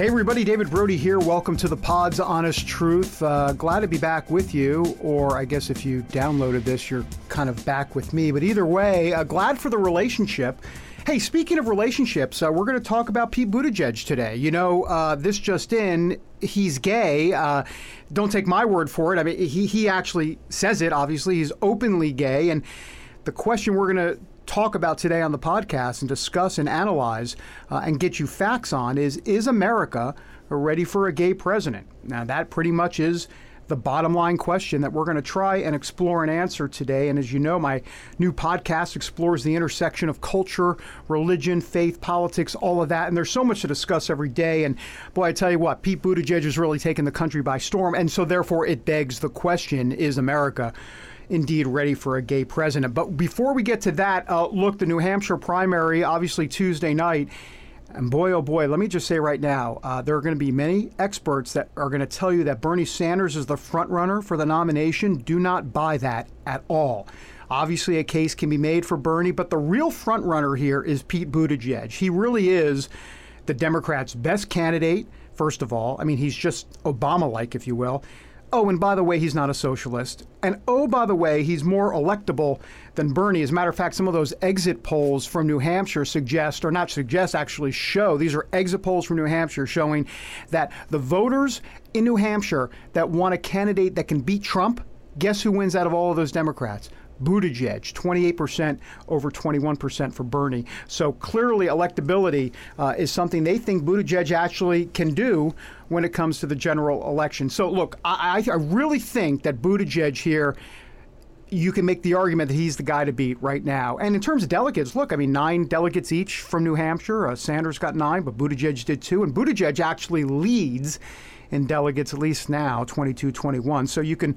Hey, everybody, David Brody here. Welcome to the Pod's Honest Truth. Uh, glad to be back with you, or I guess if you downloaded this, you're kind of back with me. But either way, uh, glad for the relationship. Hey, speaking of relationships, uh, we're going to talk about Pete Buttigieg today. You know, uh, this just in, he's gay. Uh, don't take my word for it. I mean, he, he actually says it, obviously. He's openly gay. And the question we're going to talk about today on the podcast and discuss and analyze uh, and get you facts on is Is America ready for a gay president? Now, that pretty much is the bottom line question that we're going to try and explore and answer today. And as you know, my new podcast explores the intersection of culture, religion, faith, politics, all of that. And there's so much to discuss every day. And boy, I tell you what, Pete Buttigieg has really taken the country by storm. And so, therefore, it begs the question Is America indeed ready for a gay president. But before we get to that, uh, look, the New Hampshire primary, obviously Tuesday night. And boy, oh boy, let me just say right now, uh, there are going to be many experts that are going to tell you that Bernie Sanders is the front runner for the nomination. Do not buy that at all. Obviously, a case can be made for Bernie, but the real front runner here is Pete Buttigieg. He really is the Democrats' best candidate, first of all. I mean, he's just Obama like, if you will. Oh, and by the way, he's not a socialist. And oh, by the way, he's more electable than Bernie. As a matter of fact, some of those exit polls from New Hampshire suggest, or not suggest, actually show, these are exit polls from New Hampshire showing that the voters in New Hampshire that want a candidate that can beat Trump, guess who wins out of all of those Democrats? Buttigieg, 28% over 21% for Bernie. So clearly, electability uh, is something they think Buttigieg actually can do when it comes to the general election. So, look, I, I really think that Buttigieg here you can make the argument that he's the guy to beat right now. And in terms of delegates, look, I mean, nine delegates each from New Hampshire. Uh, Sanders got nine, but Buttigieg did too. And Buttigieg actually leads in delegates, at least now, 22 21. So you can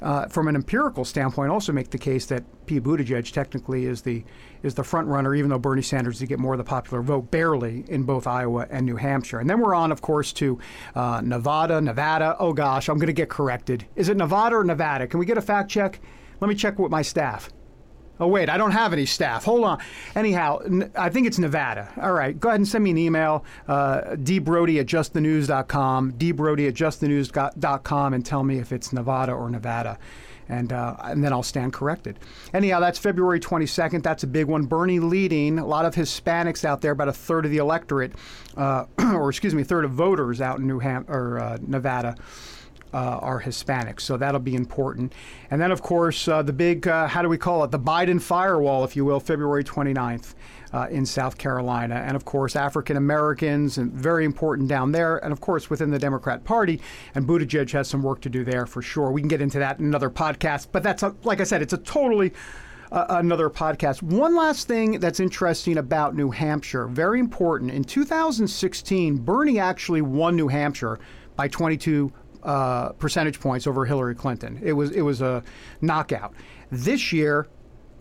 uh, from an empirical standpoint, also make the case that Pete Buttigieg technically is the is the front runner, even though Bernie Sanders did get more of the popular vote, barely in both Iowa and New Hampshire. And then we're on, of course, to uh, Nevada, Nevada. Oh gosh, I'm going to get corrected. Is it Nevada or Nevada? Can we get a fact check? Let me check with my staff. Oh, wait, I don't have any staff. Hold on. Anyhow, I think it's Nevada. All right, go ahead and send me an email, uh, dbrody at justthenews.com, dbrody at justthenews.com, and tell me if it's Nevada or Nevada. And, uh, and then I'll stand corrected. Anyhow, that's February 22nd. That's a big one. Bernie leading. A lot of Hispanics out there, about a third of the electorate, uh, or excuse me, a third of voters out in New Ham- or uh, Nevada uh, are Hispanics. So that'll be important. And then, of course, uh, the big, uh, how do we call it? The Biden firewall, if you will, February 29th. Uh, in South Carolina, and of course African Americans, and very important down there, and of course within the Democrat Party. And Buttigieg has some work to do there for sure. We can get into that in another podcast, but that's a, like I said, it's a totally uh, another podcast. One last thing that's interesting about New Hampshire, very important. In 2016, Bernie actually won New Hampshire by 22 uh, percentage points over Hillary Clinton. It was it was a knockout. This year,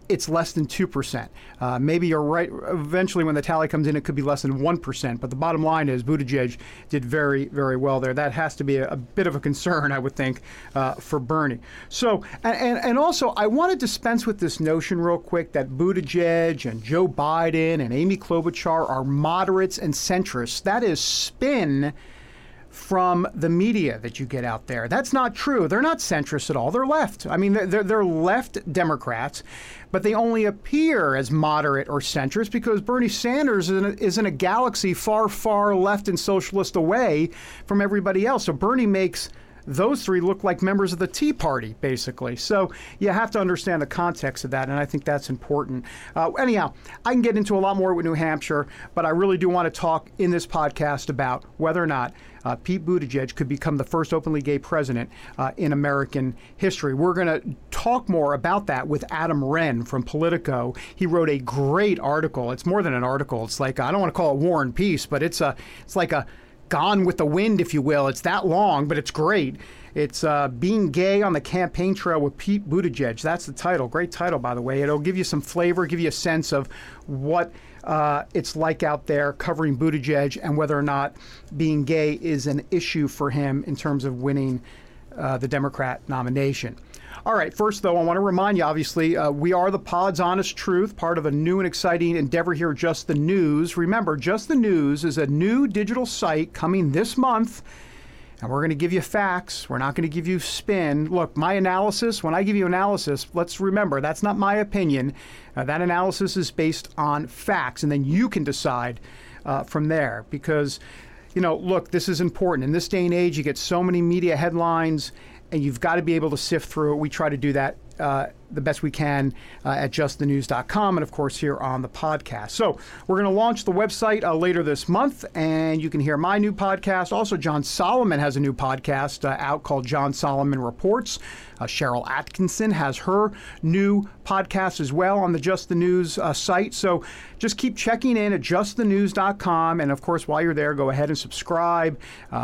it's less than 2%. Uh, maybe you're right. Eventually, when the tally comes in, it could be less than 1%. But the bottom line is Buttigieg did very, very well there. That has to be a, a bit of a concern, I would think, uh, for Bernie. So, and, and also, I want to dispense with this notion real quick that Buttigieg and Joe Biden and Amy Klobuchar are moderates and centrists. That is spin from the media that you get out there. That's not true. They're not centrist at all. They're left. I mean, they're, they're left Democrats, but they only appear as moderate or centrist because Bernie Sanders is in, a, is in a galaxy far, far left and socialist away from everybody else. So Bernie makes those three look like members of the Tea Party, basically. So you have to understand the context of that, and I think that's important. Uh, anyhow, I can get into a lot more with New Hampshire, but I really do want to talk in this podcast about whether or not uh, Pete Buttigieg could become the first openly gay president uh, in American history. We're going to talk more about that with Adam Wren from Politico. He wrote a great article. It's more than an article. It's like I don't want to call it War and Peace, but it's a it's like a Gone with the Wind, if you will. It's that long, but it's great. It's uh, Being Gay on the Campaign Trail with Pete Buttigieg. That's the title. Great title, by the way. It'll give you some flavor, give you a sense of what uh, it's like out there covering Buttigieg and whether or not being gay is an issue for him in terms of winning uh, the Democrat nomination. All right, first, though, I want to remind you obviously, uh, we are the Pod's Honest Truth, part of a new and exciting endeavor here, Just the News. Remember, Just the News is a new digital site coming this month. And we're going to give you facts. We're not going to give you spin. Look, my analysis, when I give you analysis, let's remember that's not my opinion. Uh, that analysis is based on facts. And then you can decide uh, from there because, you know, look, this is important. In this day and age, you get so many media headlines and you've got to be able to sift through it. We try to do that uh, the best we can uh, at justthenews.com and, of course, here on the podcast. So, we're going to launch the website uh, later this month, and you can hear my new podcast. Also, John Solomon has a new podcast uh, out called John Solomon Reports. Uh, Sharyl Attkisson has her new podcast as well on the Just the News uh, site. So, just keep checking in at justthenews.com. And, of course, while you're there, go ahead and subscribe.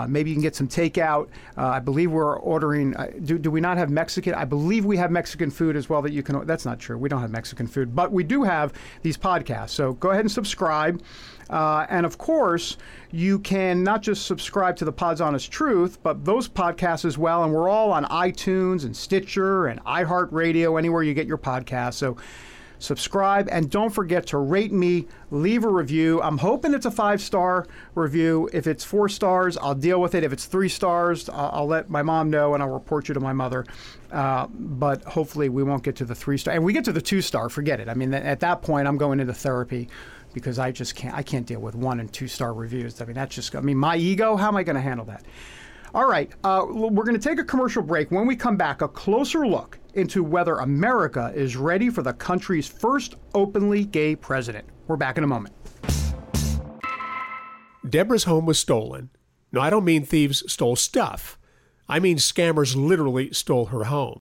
maybe you can get some takeout. I believe we're ordering, do, do we not have Mexican? I believe we have Mexican food as well well that you can. That's not true. We don't have Mexican food, but we do have these podcasts. So go ahead and subscribe. Uh, and of course, you can not just subscribe to the Pod's Honest Truth, but those podcasts as well. And we're all on iTunes and Stitcher and iHeartRadio, anywhere you get your podcasts. So subscribe, and don't forget to rate me, leave a review. I'm hoping it's a five star review. If it's four stars, I'll deal with it. If it's three stars, I'll, I'll let my mom know and I'll report you to my mother. Uh, but hopefully, we won't get to the three star. And we get to the two star, forget it. I mean, at that point, I'm going into therapy because I just can't. I can't deal with one and two star reviews. I mean, that's just. I mean, my ego. How am I going to handle that? All right, uh, we're going to take a commercial break. When we come back, a closer look into whether America is ready for the country's first openly gay president. We're back in a moment. Deborah's home was stolen. No, I don't mean thieves stole stuff. I mean scammers literally stole her home.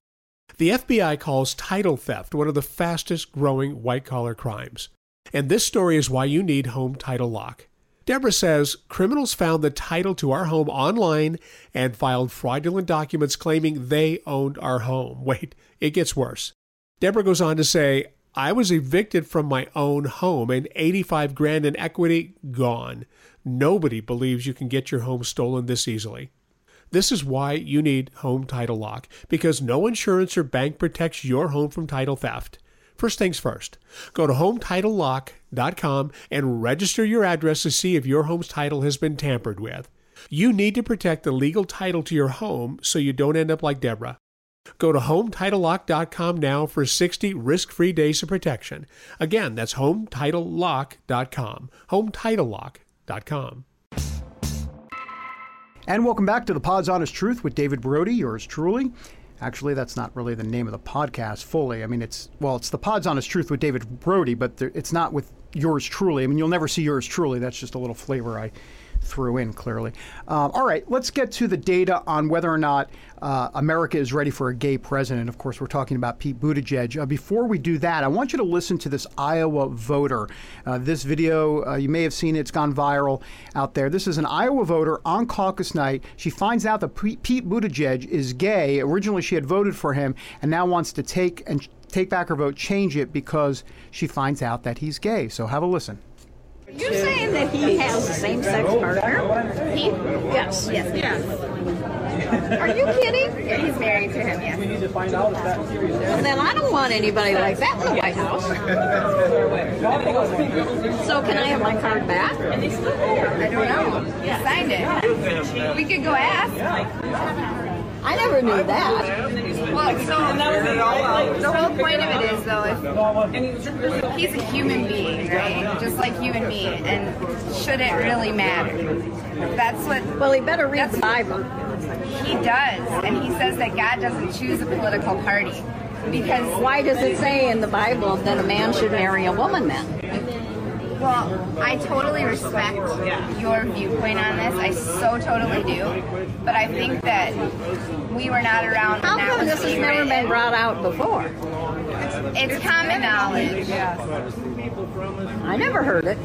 The FBI calls title theft one of the fastest growing white collar crimes. And this story is why you need Home Title Lock. Deborah says criminals found the title to our home online and filed fraudulent documents claiming they owned our home. Wait, it gets worse. Deborah goes on to say, I was evicted from my own home and 85 grand in equity gone. Nobody believes you can get your home stolen this easily. This is why you need Home Title Lock, because no insurance or bank protects your home from title theft. First things first, go to HometitleLock.com and register your address to see if your home's title has been tampered with. You need to protect the legal title to your home so you don't end up like Deborah. Go to HometitleLock.com now for 60 risk-free days of protection. Again, that's HometitleLock.com. HometitleLock.com. And welcome back to the Pod's Honest Truth with David Brody, yours truly. Actually, that's not really the name of the podcast fully. I mean, it's, well, it's the Pod's Honest Truth with David Brody, but there, it's not with yours truly. I mean, you'll never see yours truly. That's just a little flavor I threw in clearly. Um, all right, let's get to the data on whether or not uh, America is ready for a gay president. Of course, we're talking about Pete Buttigieg. Uh, before we do that, I want you to listen to this Iowa voter. Uh, this video, uh, you may have seen it, it's gone viral out there. This is an Iowa voter on caucus night. She finds out that Pete Buttigieg is gay. Originally, she had voted for him and now wants to take and take back her vote, change it because she finds out that he's gay. So have a listen. You're saying that he has a same-sex partner? He? Yes. Yes. Yes. Are you kidding? Yeah, he's married to him, yes. We need to find out if that's serious. Well, then I don't want anybody like that in the White House. so can I have my card back? I don't know. He signed it. We could go ask. I never knew that. So the whole point of it is, though, if he's a human being, right? Just like you and me, and should it really matter? That's what. Well, he better read the Bible. He does, and he says that God doesn't choose a political party because Why does it say in the Bible that a man should marry a woman then? Well, I totally respect your viewpoint on this. I so totally do. But I think that we were not around. How come this has being never been brought out before? It's common knowledge. I never heard it.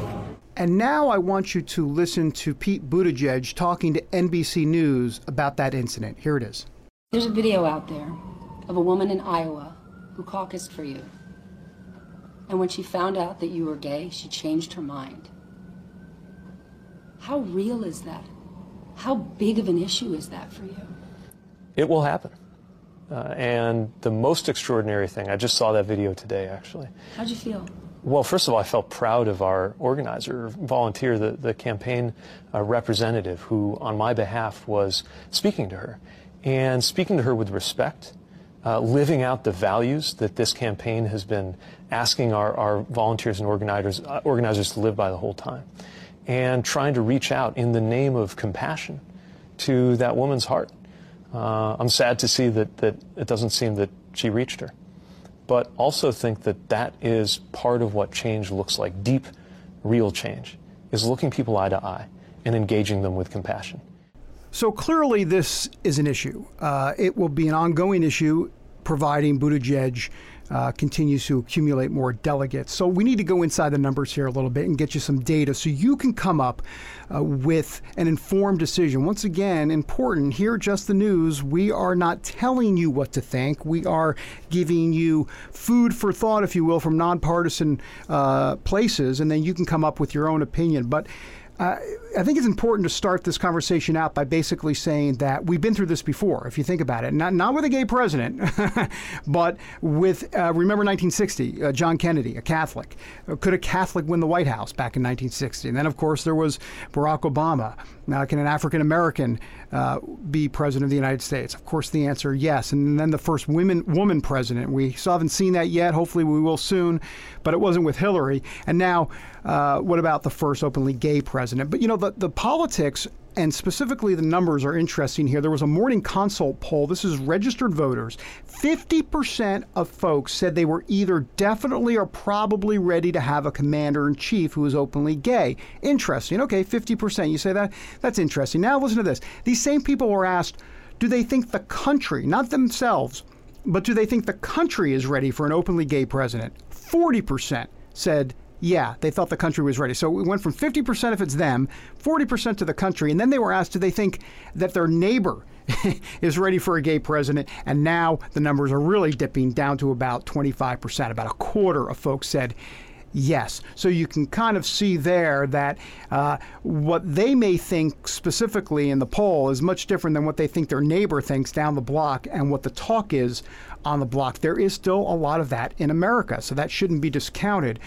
And now I want you to listen to Pete Buttigieg talking to NBC News about that incident. Here it is. There's a video out there of a woman in Iowa who caucused for you. And when she found out that you were gay, she changed her mind. How real is that? How big of an issue is that for you? It will happen. Uh, and the most extraordinary thing, I just saw that video today actually. How'd you feel? Well, first of all, I felt proud of our organizer, volunteer, the, the campaign uh, representative who, on my behalf, was speaking to her and speaking to her with respect, uh, living out the values that this campaign has been asking our, our volunteers and organizers, uh, organizers to live by the whole time, and trying to reach out in the name of compassion to that woman's heart. Uh, I'm sad to see that, that it doesn't seem that she reached her but also think that that is part of what change looks like. Deep, real change is looking people eye to eye and engaging them with compassion. So clearly, this is an issue. Uh, it will be an ongoing issue, providing Buttigieg uh, continues to accumulate more delegates. So we need to go inside the numbers here a little bit and get you some data so you can come up uh, with an informed decision. Once again, important here, just the news. We are not telling you what to think. We are giving you food for thought, if you will, from nonpartisan uh, places, and then you can come up with your own opinion. But uh, I think it's important to start this conversation out by basically saying that we've been through this before, if you think about it. Not, not with a gay president, but with, uh, remember 1960, uh, John Kennedy, a Catholic. Could a Catholic win the White House back in 1960? And then, of course, there was Barack Obama. Now, can an African American uh, be president of the United States? Of course, the answer yes. And then the first women woman president. We still haven't seen that yet. Hopefully, we will soon. But it wasn't with Hillary. And now, uh, what about the first openly gay president? But you know, the the politics and specifically the numbers are interesting here. There was a morning consult poll. This is registered voters. 50% of folks said they were either definitely or probably ready to have a commander in chief who is openly gay. Interesting. Okay, 50%. You say that? That's interesting. Now listen to this. These same people were asked, do they think the country, not themselves, but do they think the country is ready for an openly gay president? 40% said yeah, they thought the country was ready. So we went from 50% if it's them, 40% to the country. And then they were asked, do they think that their neighbor is ready for a gay president? And now the numbers are really dipping down to about 25%. About a quarter of folks said, Yes. So you can kind of see there that uh, what they may think specifically in the poll is much different than what they think their neighbor thinks down the block and what the talk is on the block. There is still a lot of that in America, so that shouldn't be discounted.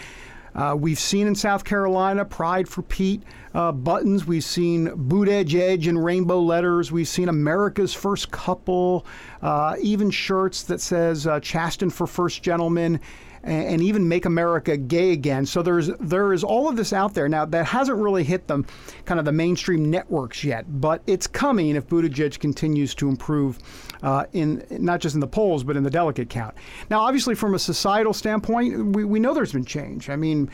Uh, we've seen in South Carolina Pride for Pete uh, buttons. We've seen Boot Edge Edge and rainbow letters. We've seen America's First Couple, uh, even shirts that says uh, Chasten for First Gentleman and, and even make America gay again. So there's there is all of this out there now that hasn't really hit them kind of the mainstream networks yet, but it's coming if Buttigieg continues to improve uh, in not just in the polls but in the delegate count. Now, obviously, from a societal standpoint, we, we know there's been change. I mean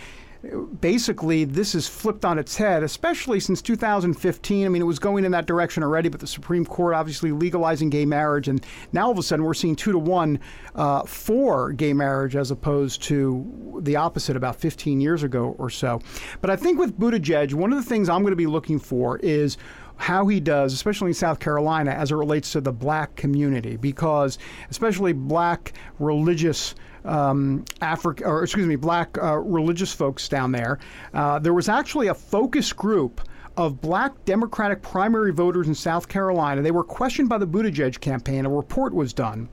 basically this is flipped on its head, especially since 2015. I mean, it was going in that direction already, but the Supreme Court obviously legalizing gay marriage, and now all of a sudden we're seeing two to one uh, for gay marriage as opposed to the opposite about 15 years ago or so. But I think with Buttigieg, one of the things I'm going to be looking for is how he does, especially in South Carolina, as it relates to the black community, because especially black religious um, or excuse me, black uh, religious folks down there, uh, there was actually a focus group of black Democratic primary voters in South Carolina. They were questioned by the Buttigieg campaign. A report was done.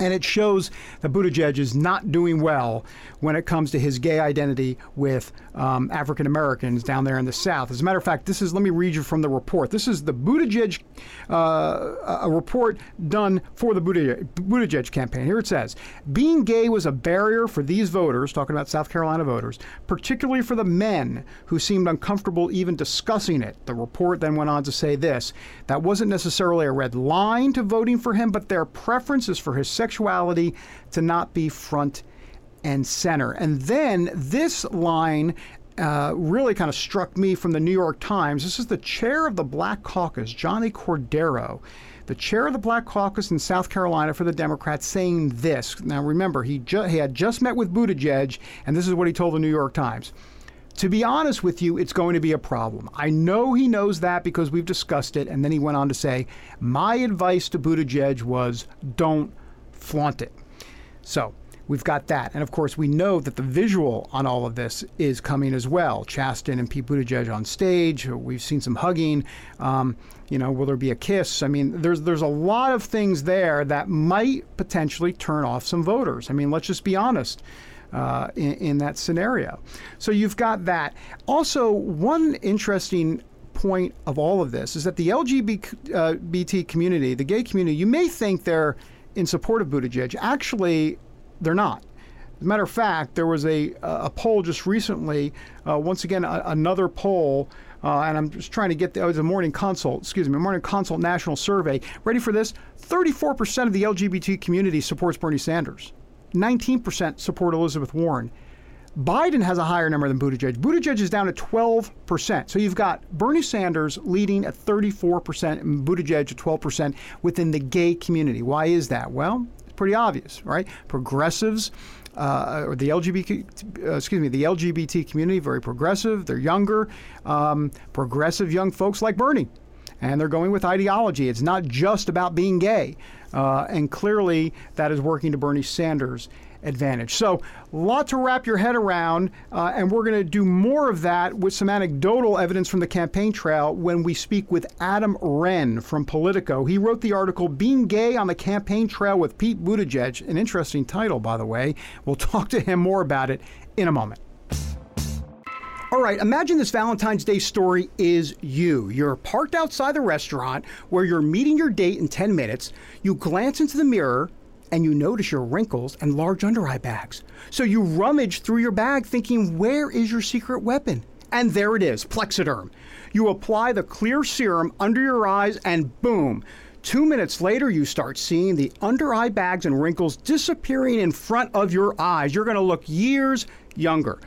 And it shows that Buttigieg is not doing well when it comes to his gay identity with um, African Americans down there in the South. As a matter of fact, this is, let me read you from the report. This is the Buttigieg, uh, a report done for the Buttigieg, campaign. Here it says Being gay was a barrier for these voters, talking about South Carolina voters, particularly for the men who seemed uncomfortable even discussing it. The report then went on to say this that wasn't necessarily a red line to voting for him, but their preferences for his sexuality to not be front and center. And then this line uh, really kind of struck me from the New York Times. This is the chair of the Black Caucus, Johnny Cordero, the chair of the Black Caucus in South Carolina for the Democrats, saying this. Now, remember, he, ju- he had just met with Buttigieg, and this is what he told the New York Times. To be honest with you, it's going to be a problem. I know he knows that because we've discussed it. And then he went on to say, My advice to Buttigieg was don't flaunt it. So we've got that. And of course, we know that the visual on all of this is coming as well. Chasten and Pete Buttigieg on stage. We've seen some hugging. Um, you know, will there be a kiss? I mean, there's there's a lot of things there that might potentially turn off some voters. I mean, let's just be honest. Uh, in, in that scenario. So you've got that. Also, one interesting point of all of this is that the LGBT uh, community, the gay community, you may think they're in support of Buttigieg. Actually, they're not. As a matter of fact, there was a, a poll just recently, uh, once again, a, another poll, uh, and I'm just trying to get the, oh, a morning consult, excuse me, morning consult national survey. Ready for this? 34% of the LGBT community supports Bernie Sanders. 19% support Elizabeth Warren. Biden has a higher number than Buttigieg. Buttigieg is down at 12%. So you've got Bernie Sanders leading at 34% and Buttigieg at 12% within the gay community. Why is that? Well, it's pretty obvious, right? Progressives uh, or the LGBT, uh, excuse me, the LGBT community, very progressive. They're younger, um, progressive young folks like Bernie and they're going with ideology. It's not just about being gay. Uh, and clearly, that is working to Bernie Sanders' advantage. So, a lot to wrap your head around, uh, and we're going to do more of that with some anecdotal evidence from the campaign trail when we speak with Adam Wren from Politico. He wrote the article Being Gay on the Campaign Trail with Pete Buttigieg, an interesting title, by the way. We'll talk to him more about it in a moment. All right, imagine this Valentine's Day story is you. You're parked outside the restaurant where you're meeting your date in 10 minutes. You glance into the mirror and you notice your wrinkles and large under eye bags. So you rummage through your bag thinking, where is your secret weapon? And there it is, Plexiderm. You apply the clear serum under your eyes and boom. Two minutes later, you start seeing the under eye bags and wrinkles disappearing in front of your eyes. You're going to look years younger.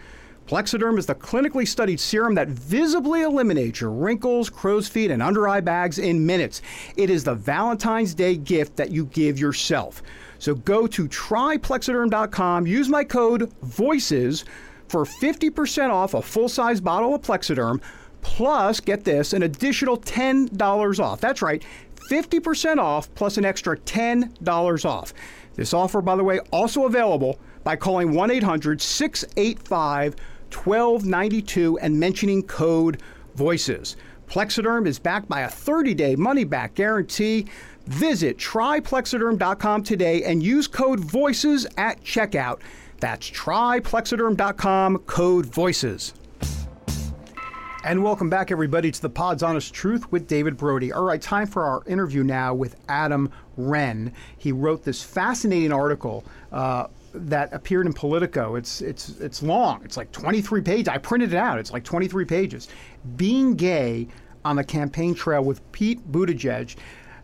Plexiderm is the clinically studied serum that visibly eliminates your wrinkles, crow's feet, and under eye bags in minutes. It is the Valentine's Day gift that you give yourself. So go to tryplexiderm.com, use my code VOICES for 50% off a full size bottle of Plexiderm, plus, get this, an additional $10 off. That's right, 50% off plus an extra $10 off. This offer, by the way, also available by calling 1 800 685 1292 and mentioning code VOICES. Plexiderm is backed by a 30 day money back guarantee. Visit tryplexiderm.com today and use code VOICES at checkout. That's tryplexiderm.com, code VOICES. And welcome back, everybody, to the Pod's Honest Truth with David Brody. All right, time for our interview now with Adam Wren. He wrote this fascinating article uh, that appeared in Politico. It's it's it's long. It's like 23 pages. I printed it out. It's like 23 pages. Being gay on the campaign trail with Pete Buttigieg.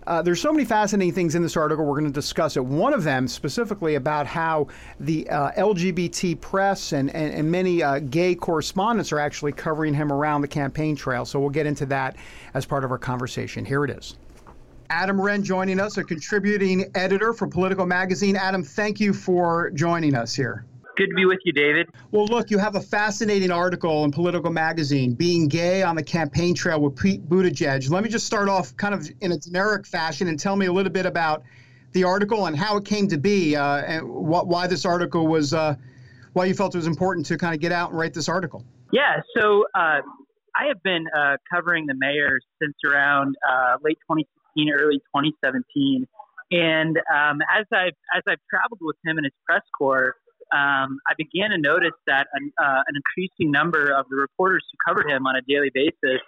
Uh, there's so many fascinating things in this article. We're going to discuss it. One of them specifically about how the uh, LGBT press and, and, and many uh, gay correspondents are actually covering him around the campaign trail. So we'll get into that as part of our conversation. Here it is. Adam Wren joining us, a contributing editor for Politico Magazine. Adam, thank you for joining us here. Good to be with you, David. Well, look, you have a fascinating article in Politico Magazine, Being Gay on the Campaign Trail with Pete Buttigieg. Let me just start off kind of in a generic fashion and tell me a little bit about the article and how it came to be uh, and what, why this article was, uh, why you felt it was important to kind of get out and write this article. Yeah, so uh, I have been uh, covering the mayor since around uh, late 2016 early 2017. And um, as I've as I've traveled with him and his press corps, um, I began to notice that an, uh, an, increasing number of the reporters who covered him on a daily basis,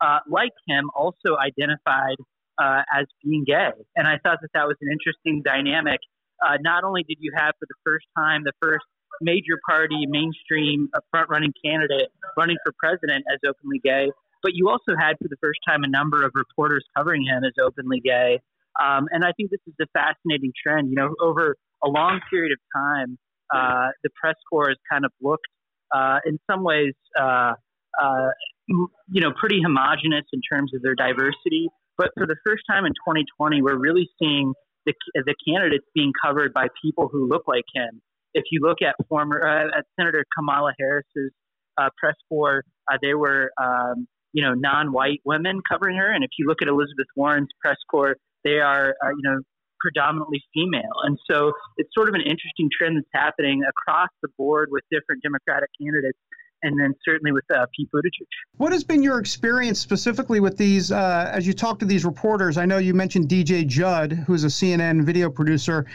uh, like him, also identified uh, as being gay. And I thought that that was an interesting dynamic. Uh, not only did you have for the first time the first major party mainstream front running candidate running for president as openly gay, but you also had for the first time a number of reporters covering him as openly gay. Um, and I think this is a fascinating trend. You know, over a long period of time, uh, the press corps has kind of looked, uh, in some ways, uh, uh you know, pretty homogenous in terms of their diversity. But for the first time in 2020, we're really seeing the, the candidates being covered by people who look like him. If you look at former uh, at Senator Kamala Harris's press corps, they were um, you know non-white women covering her, and if you look at Elizabeth Warren's press corps, they are you know predominantly female. And so it's sort of an interesting trend that's happening across the board with different Democratic candidates. And then certainly with uh, Pete Buttigieg. What has been your experience specifically with these? Uh, as you talk to these reporters, I know you mentioned DJ Judd, who's a CNN video producer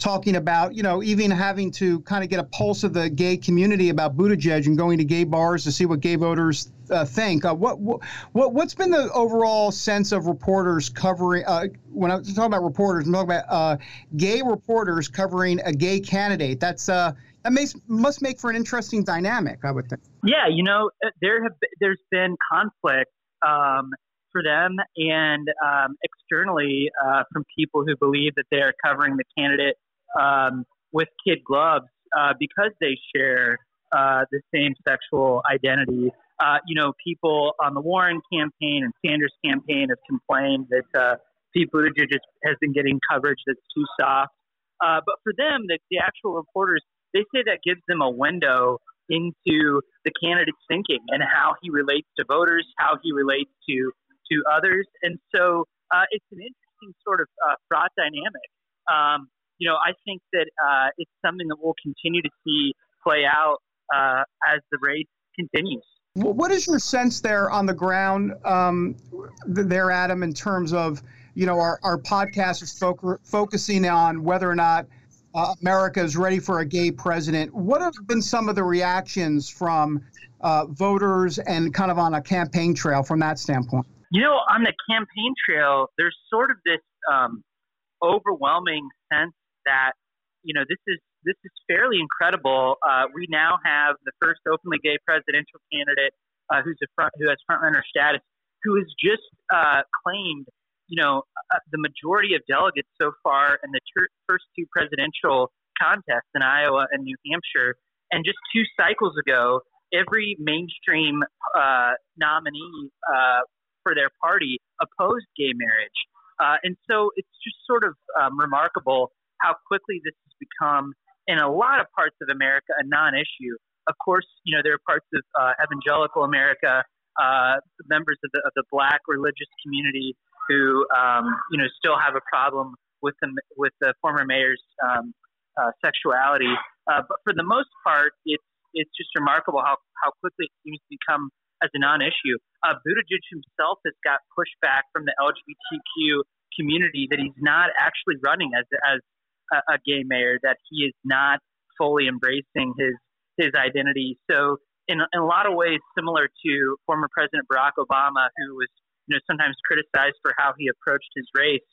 talking about, you know, even having to kind of get a pulse of the gay community about Buttigieg and going to gay bars to see what gay voters uh, think. Uh, what, what what's been the overall sense of reporters covering? Uh, when I'm talking about reporters, I'm talking about uh, gay reporters covering a gay candidate. That's uh, that makes must make for an interesting dynamic, I would think. Yeah, you know, uh, there have there's been conflict. Um, for them and um, externally uh, from people who believe that they are covering the candidate um, with kid gloves uh, because they share uh, the same sexual identity. Uh, you know, people on the Warren campaign and Sanders campaign have complained that uh, Pete Buttigieg has been getting coverage that's too soft. Uh, but for them, the, the actual reporters, they say that gives them a window into the candidate's thinking and how he relates to voters, how he relates to to others, and so uh, it's an interesting sort of fraught dynamic. Um, you know, I think that uh, it's something that we'll continue to see play out uh, as the race continues. What is your sense there on the ground, um, there, Adam, in terms of, you know, our, our podcast is fo- focusing on whether or not uh, America is ready for a gay president. What have been some of the reactions from uh, voters and kind of on a campaign trail from that standpoint? You know, on the campaign trail, there's sort of this um, overwhelming sense that you know this is this is fairly incredible. Uh, we now have the first openly gay presidential candidate uh, who's a front who has frontrunner status, who has just uh, claimed you know uh, the majority of delegates so far in the ter- first two presidential contests in Iowa and New Hampshire, and just two cycles ago, every mainstream uh, nominee uh, for their party opposed gay marriage. and so it's just sort of um, remarkable how quickly this has become in a lot of parts of America a non-issue. Of course, you know there are parts of uh, evangelical America, uh, members of the, of the black religious community who um, you know still have a problem with the with the former mayor's um, uh, sexuality. Uh, but for the most part, it's it's just remarkable how how quickly it seems to become as a non-issue. Uh, Buttigieg himself has got pushback from the LGBTQ community that he's not actually running as as a, a gay mayor, that he is not fully embracing his his identity. So in, in a lot of ways, similar to former President Barack Obama, who was you know sometimes criticized for how he approached his race.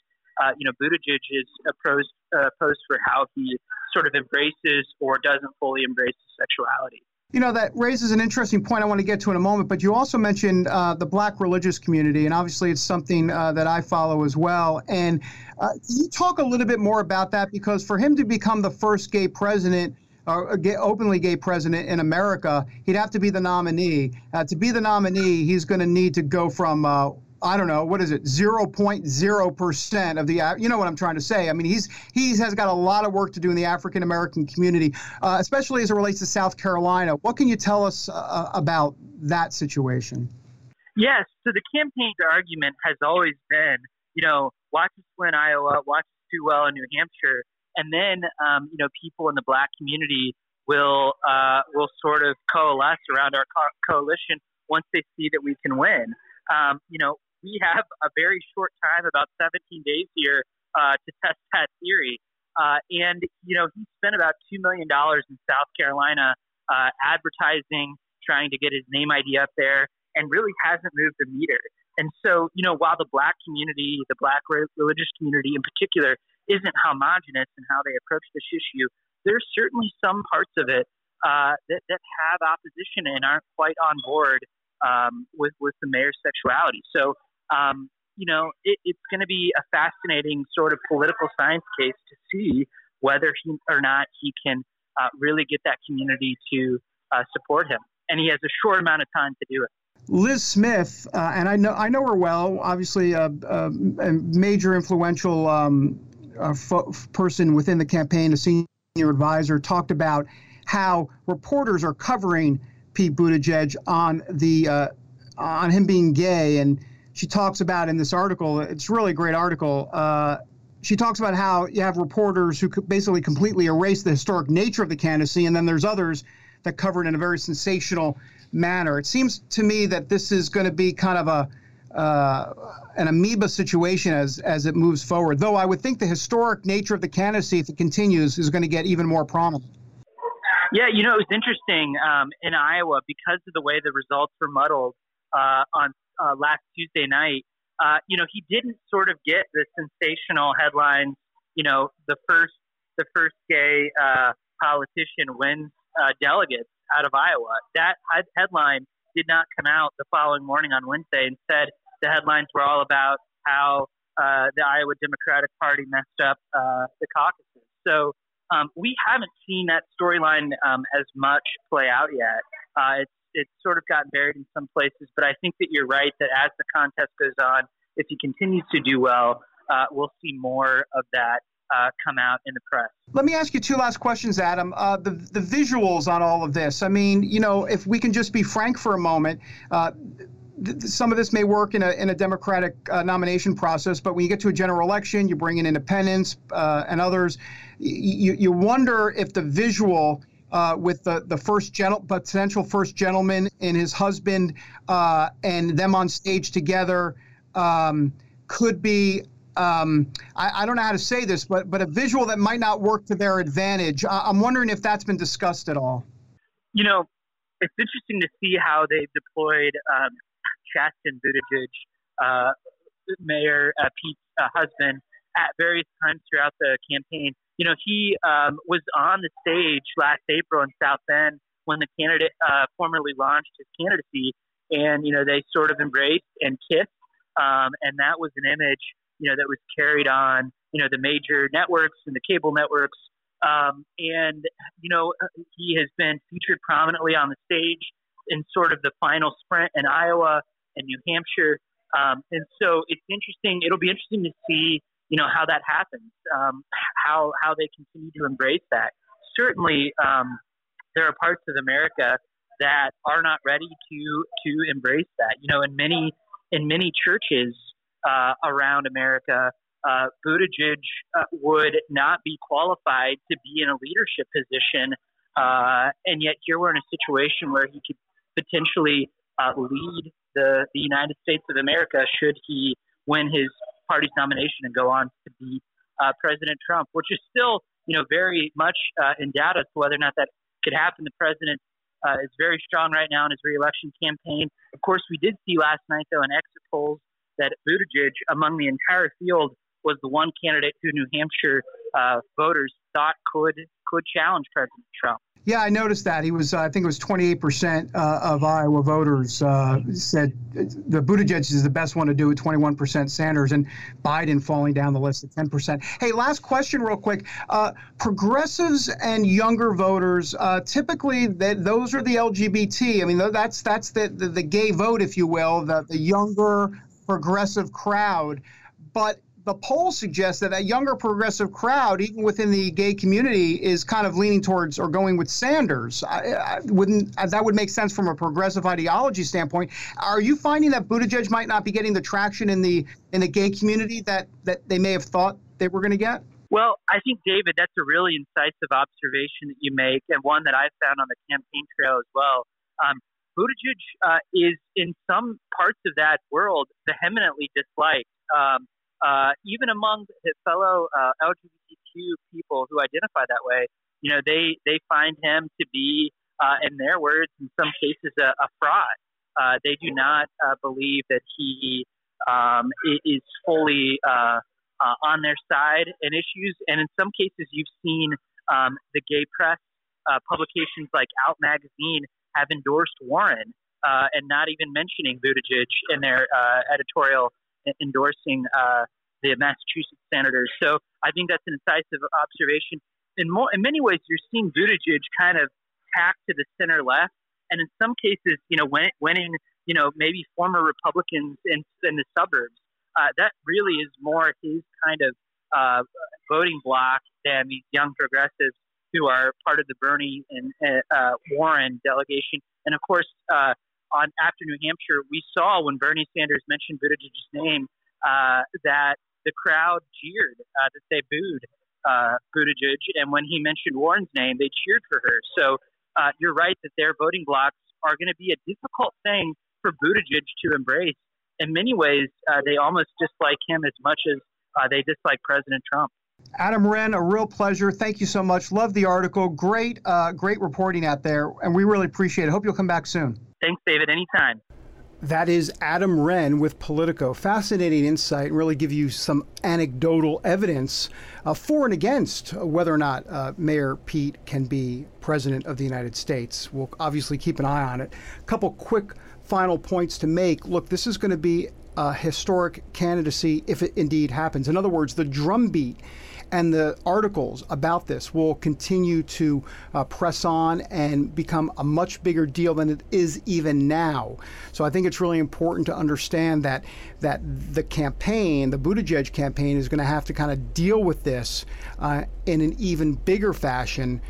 Uh, you know, Buttigieg is opposed uh, opposed for how he sort of embraces or doesn't fully embrace his sexuality. You know, that raises an interesting point I want to get to in a moment, but you also mentioned uh, the black religious community, and obviously it's something uh, that I follow as well. And uh, you talk a little bit more about that? Because for him to become the first gay president, or a gay, openly gay president in America, he'd have to be the nominee. Uh, to be the nominee, he's going to need to go from uh, I don't know, what is it, 0.0% of the, you know what I'm trying to say. I mean, he's he has got a lot of work to do in the African American community, uh, especially as it relates to South Carolina. What can you tell us uh, about that situation? Yes, so the campaign's argument has always been, you know, watch us win Iowa, watch us do well in New Hampshire, and then, um, you know, people in the black community will uh, will sort of coalesce around our co- coalition once they see that we can win. Um, you know, we have a very short time, about 17 days here, uh, to test that theory. Uh, and you know, he spent about two million dollars in South Carolina uh, advertising, trying to get his name ID up there, and really hasn't moved a meter. And so, you know, while the black community, the black religious community in particular, isn't homogenous in how they approach this issue, there's certainly some parts of it uh, that, that have opposition and aren't quite on board um, with, with the mayor's sexuality. So, um, you know, it, it's going to be a fascinating sort of political science case to see whether he or not he can uh, really get that community to uh, support him. And he has a short amount of time to do it. Liz Smith, uh, and I know I know her well. Obviously, a, a, a major influential um, person within the campaign, a senior advisor, talked about how reporters are covering Pete Buttigieg on the uh, on him being gay, and she talks about in this article. It's really a great article. Uh, she talks about how you have reporters who basically completely erase the historic nature of the candidacy, and then there's others that cover it in a very sensational manner. It seems to me that this is going to be kind of a uh, an amoeba situation as as it moves forward. Though I would think the historic nature of the candidacy, if it continues, is going to get even more prominent. Yeah, you know, it was interesting um, in Iowa because of the way the results were muddled uh, on uh, last Tuesday night. Uh, you know, he didn't sort of get the sensational headlines. You know, the first the first gay uh, politician wins uh, delegates out of Iowa. That headline did not come out the following morning on Wednesday. Instead, the headlines were all about how uh, the Iowa Democratic Party messed up uh, the caucuses. So um, we haven't seen that storyline um, as much play out yet. Uh, it's it's sort of gotten buried in some places, but I think that you're right that as the contest goes on, if he continues to do well, uh, we'll see more of that uh, come out in the press. Let me ask you two last questions, Adam. Uh, the the visuals on all of this. I mean, you know, if we can just be frank for a moment. Uh, some of this may work in a, in a Democratic uh, nomination process, but when you get to a general election, you bring in independents uh, and others. You wonder if the visual uh, with the, the first gentle, potential first gentleman and his husband uh, and them on stage together um, could be um, I, I, don't know how to say this, but but a visual that might not work to their advantage. I, am wondering if that's been discussed at all. You know, it's interesting to see how they've deployed um, Chasten Buttigieg, uh, Mayor uh, Pete's uh, husband, at various times throughout the campaign. You know, he um, was on the stage last April in South Bend when the candidate uh, formally launched his candidacy, and you know they sort of embraced and kissed, um, and that was an image you know, that was carried on, you know, the major networks and the cable networks. Um, and, you know, he has been featured prominently on the stage in sort of the final sprint in Iowa and New Hampshire. Um, and so it's interesting. It'll be interesting to see, you know, how that happens, um, how, how they continue to embrace that. Certainly, um, there are parts of America that are not ready to, to embrace that. You know, in many, in many churches, uh, around America, uh, Buttigieg uh, would not be qualified to be in a leadership position. Uh, and yet here we're in a situation where he could potentially uh, lead the, the United States of America should he win his party's nomination and go on to beat uh, President Trump, which is still, you know, very much uh, in doubt as to whether or not that could happen. The president uh, is very strong right now in his reelection campaign. Of course, we did see last night, though, in exit polls that Buttigieg, among the entire field, was the one candidate who New Hampshire uh, voters thought could could challenge President Trump. Yeah, I noticed that he was. Uh, I think it was 28 percent uh, of Iowa voters uh, said the Buttigieg is the best one to do it. 21 percent Sanders and Biden falling down the list at 10 percent. Hey, last question, real quick. Uh, progressives and younger voters, uh, typically, those are the LGBT. I mean, that's that's the, the, the gay vote, if you will. The the younger progressive crowd. But the polls suggest that a younger progressive crowd, even within the gay community, is kind of leaning towards or going with Sanders. I, I wouldn't that would make sense from a progressive ideology standpoint. Are you finding that Buttigieg might not be getting the traction in the in the gay community that that they may have thought they were going to get? Well, I think David, that's a really incisive observation that you make, and one that I found on the campaign trail as well. Um, Buttigieg uh, is in some parts of that world vehemently disliked. Um, uh, even among his fellow uh, LGBTQ people who identify that way, you know, they they find him to be, uh, in their words, in some cases, a, a fraud. Uh, they do not uh, believe that he um, is fully uh, uh, on their side in issues, and in some cases, you've seen um, the gay press uh, publications like Out Magazine have endorsed Warren uh, and not even mentioning Buttigieg in their editorial endorsing uh, the Massachusetts senators. So I think that's an incisive observation. In, more, in many ways, you're seeing Buttigieg kind of tack to the center left, and in some cases, you know, winning, you know, maybe former Republicans in, in the suburbs. Uh, that really is more his kind of uh, voting bloc than these young progressives who are part of the Bernie and uh, Warren delegation. And of course, uh, on after New Hampshire, we saw when Bernie Sanders mentioned Buttigieg's name uh, that the crowd jeered, uh, that they booed uh, Buttigieg, and when he mentioned Warren's name, they cheered for her. So uh, you're right that their voting blocs are going to be a difficult thing for Buttigieg to embrace. In many ways, uh, they almost dislike him as much as uh, they dislike President Trump. Adam Wren, a real pleasure. Thank you so much. Love the article. Great, uh, great reporting out there, and we really appreciate it. Hope you'll come back soon. Thanks, David. Anytime. That is Adam Wren with Politico. Fascinating insight and really give you some anecdotal evidence uh, for and against whether or not uh, Mayor Pete can be president of the United States. We'll obviously keep an eye on it. A couple quick final points to make. Look, this is going to be a historic candidacy if it indeed happens. In other words, the drumbeat and the articles about this will continue to uh, press on and become a much bigger deal than it is even now. So I think it's really important to understand that that the campaign, the Buttigieg campaign, is going to have to kind of deal with this uh, in an even bigger fashion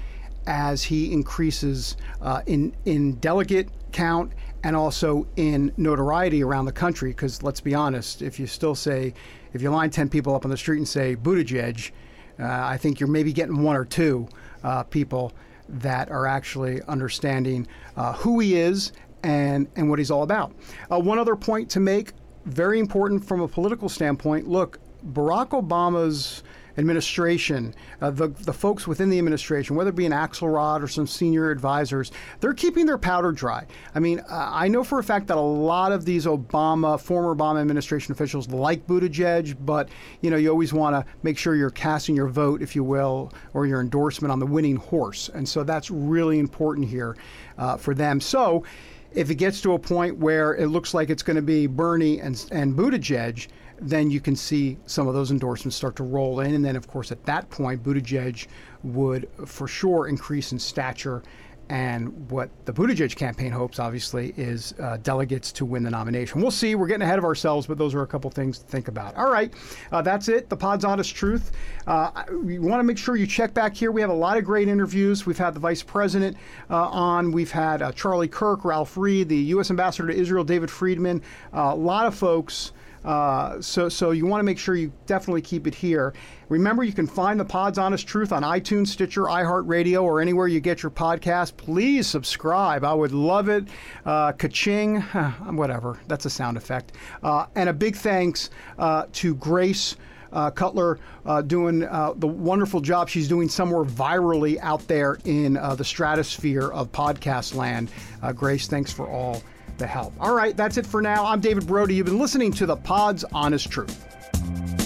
as he increases uh, in in delegate count and also in notoriety around the country. Because let's be honest, if you still say, if you line 10 people up on the street and say Buttigieg, I think you're maybe getting one or two uh, people that are actually understanding uh, who he is and, and what he's all about. Uh, one other point to make, very important from a political standpoint look, Barack Obama's administration, uh, the, the folks within the administration, whether it be an Axelrod or some senior advisors, they're keeping their powder dry. I mean, uh, I know for a fact that a lot of these Obama, former Obama administration officials like Buttigieg, but you know, you always want to make sure you're casting your vote, if you will, or your endorsement on the winning horse. And so that's really important here uh, for them. So if it gets to a point where it looks like it's going to be Bernie and, and Buttigieg, then you can see some of those endorsements start to roll in. And then, of course, at that point, Buttigieg would for sure increase in stature. And what the Buttigieg campaign hopes, obviously, is uh, delegates to win the nomination. We'll see. We're getting ahead of ourselves, but those are a couple things to think about. All right, uh, that's it. The Pod's Honest Truth. Uh, we want to make sure you check back here. We have a lot of great interviews. We've had the Vice President uh, on. We've had uh, Charlie Kirk, Ralph Reed, the U.S. Ambassador to Israel, David Friedman. Uh, a lot of folks. Uh, so, so you want to make sure you definitely keep it here. Remember, you can find the Pod's Honest Truth on iTunes, Stitcher, iHeartRadio, or anywhere you get your podcast. Please subscribe. I would love it. Uh, ka-ching, whatever. That's a sound effect. Uh, and a big thanks uh, to Grace. Uh, Cutler uh, doing uh, the wonderful job she's doing somewhere virally out there in uh, the stratosphere of podcast land. Uh, Grace, thanks for all the help. All right, that's it for now. I'm David Brody. You've been listening to the Pod's Honest Truth.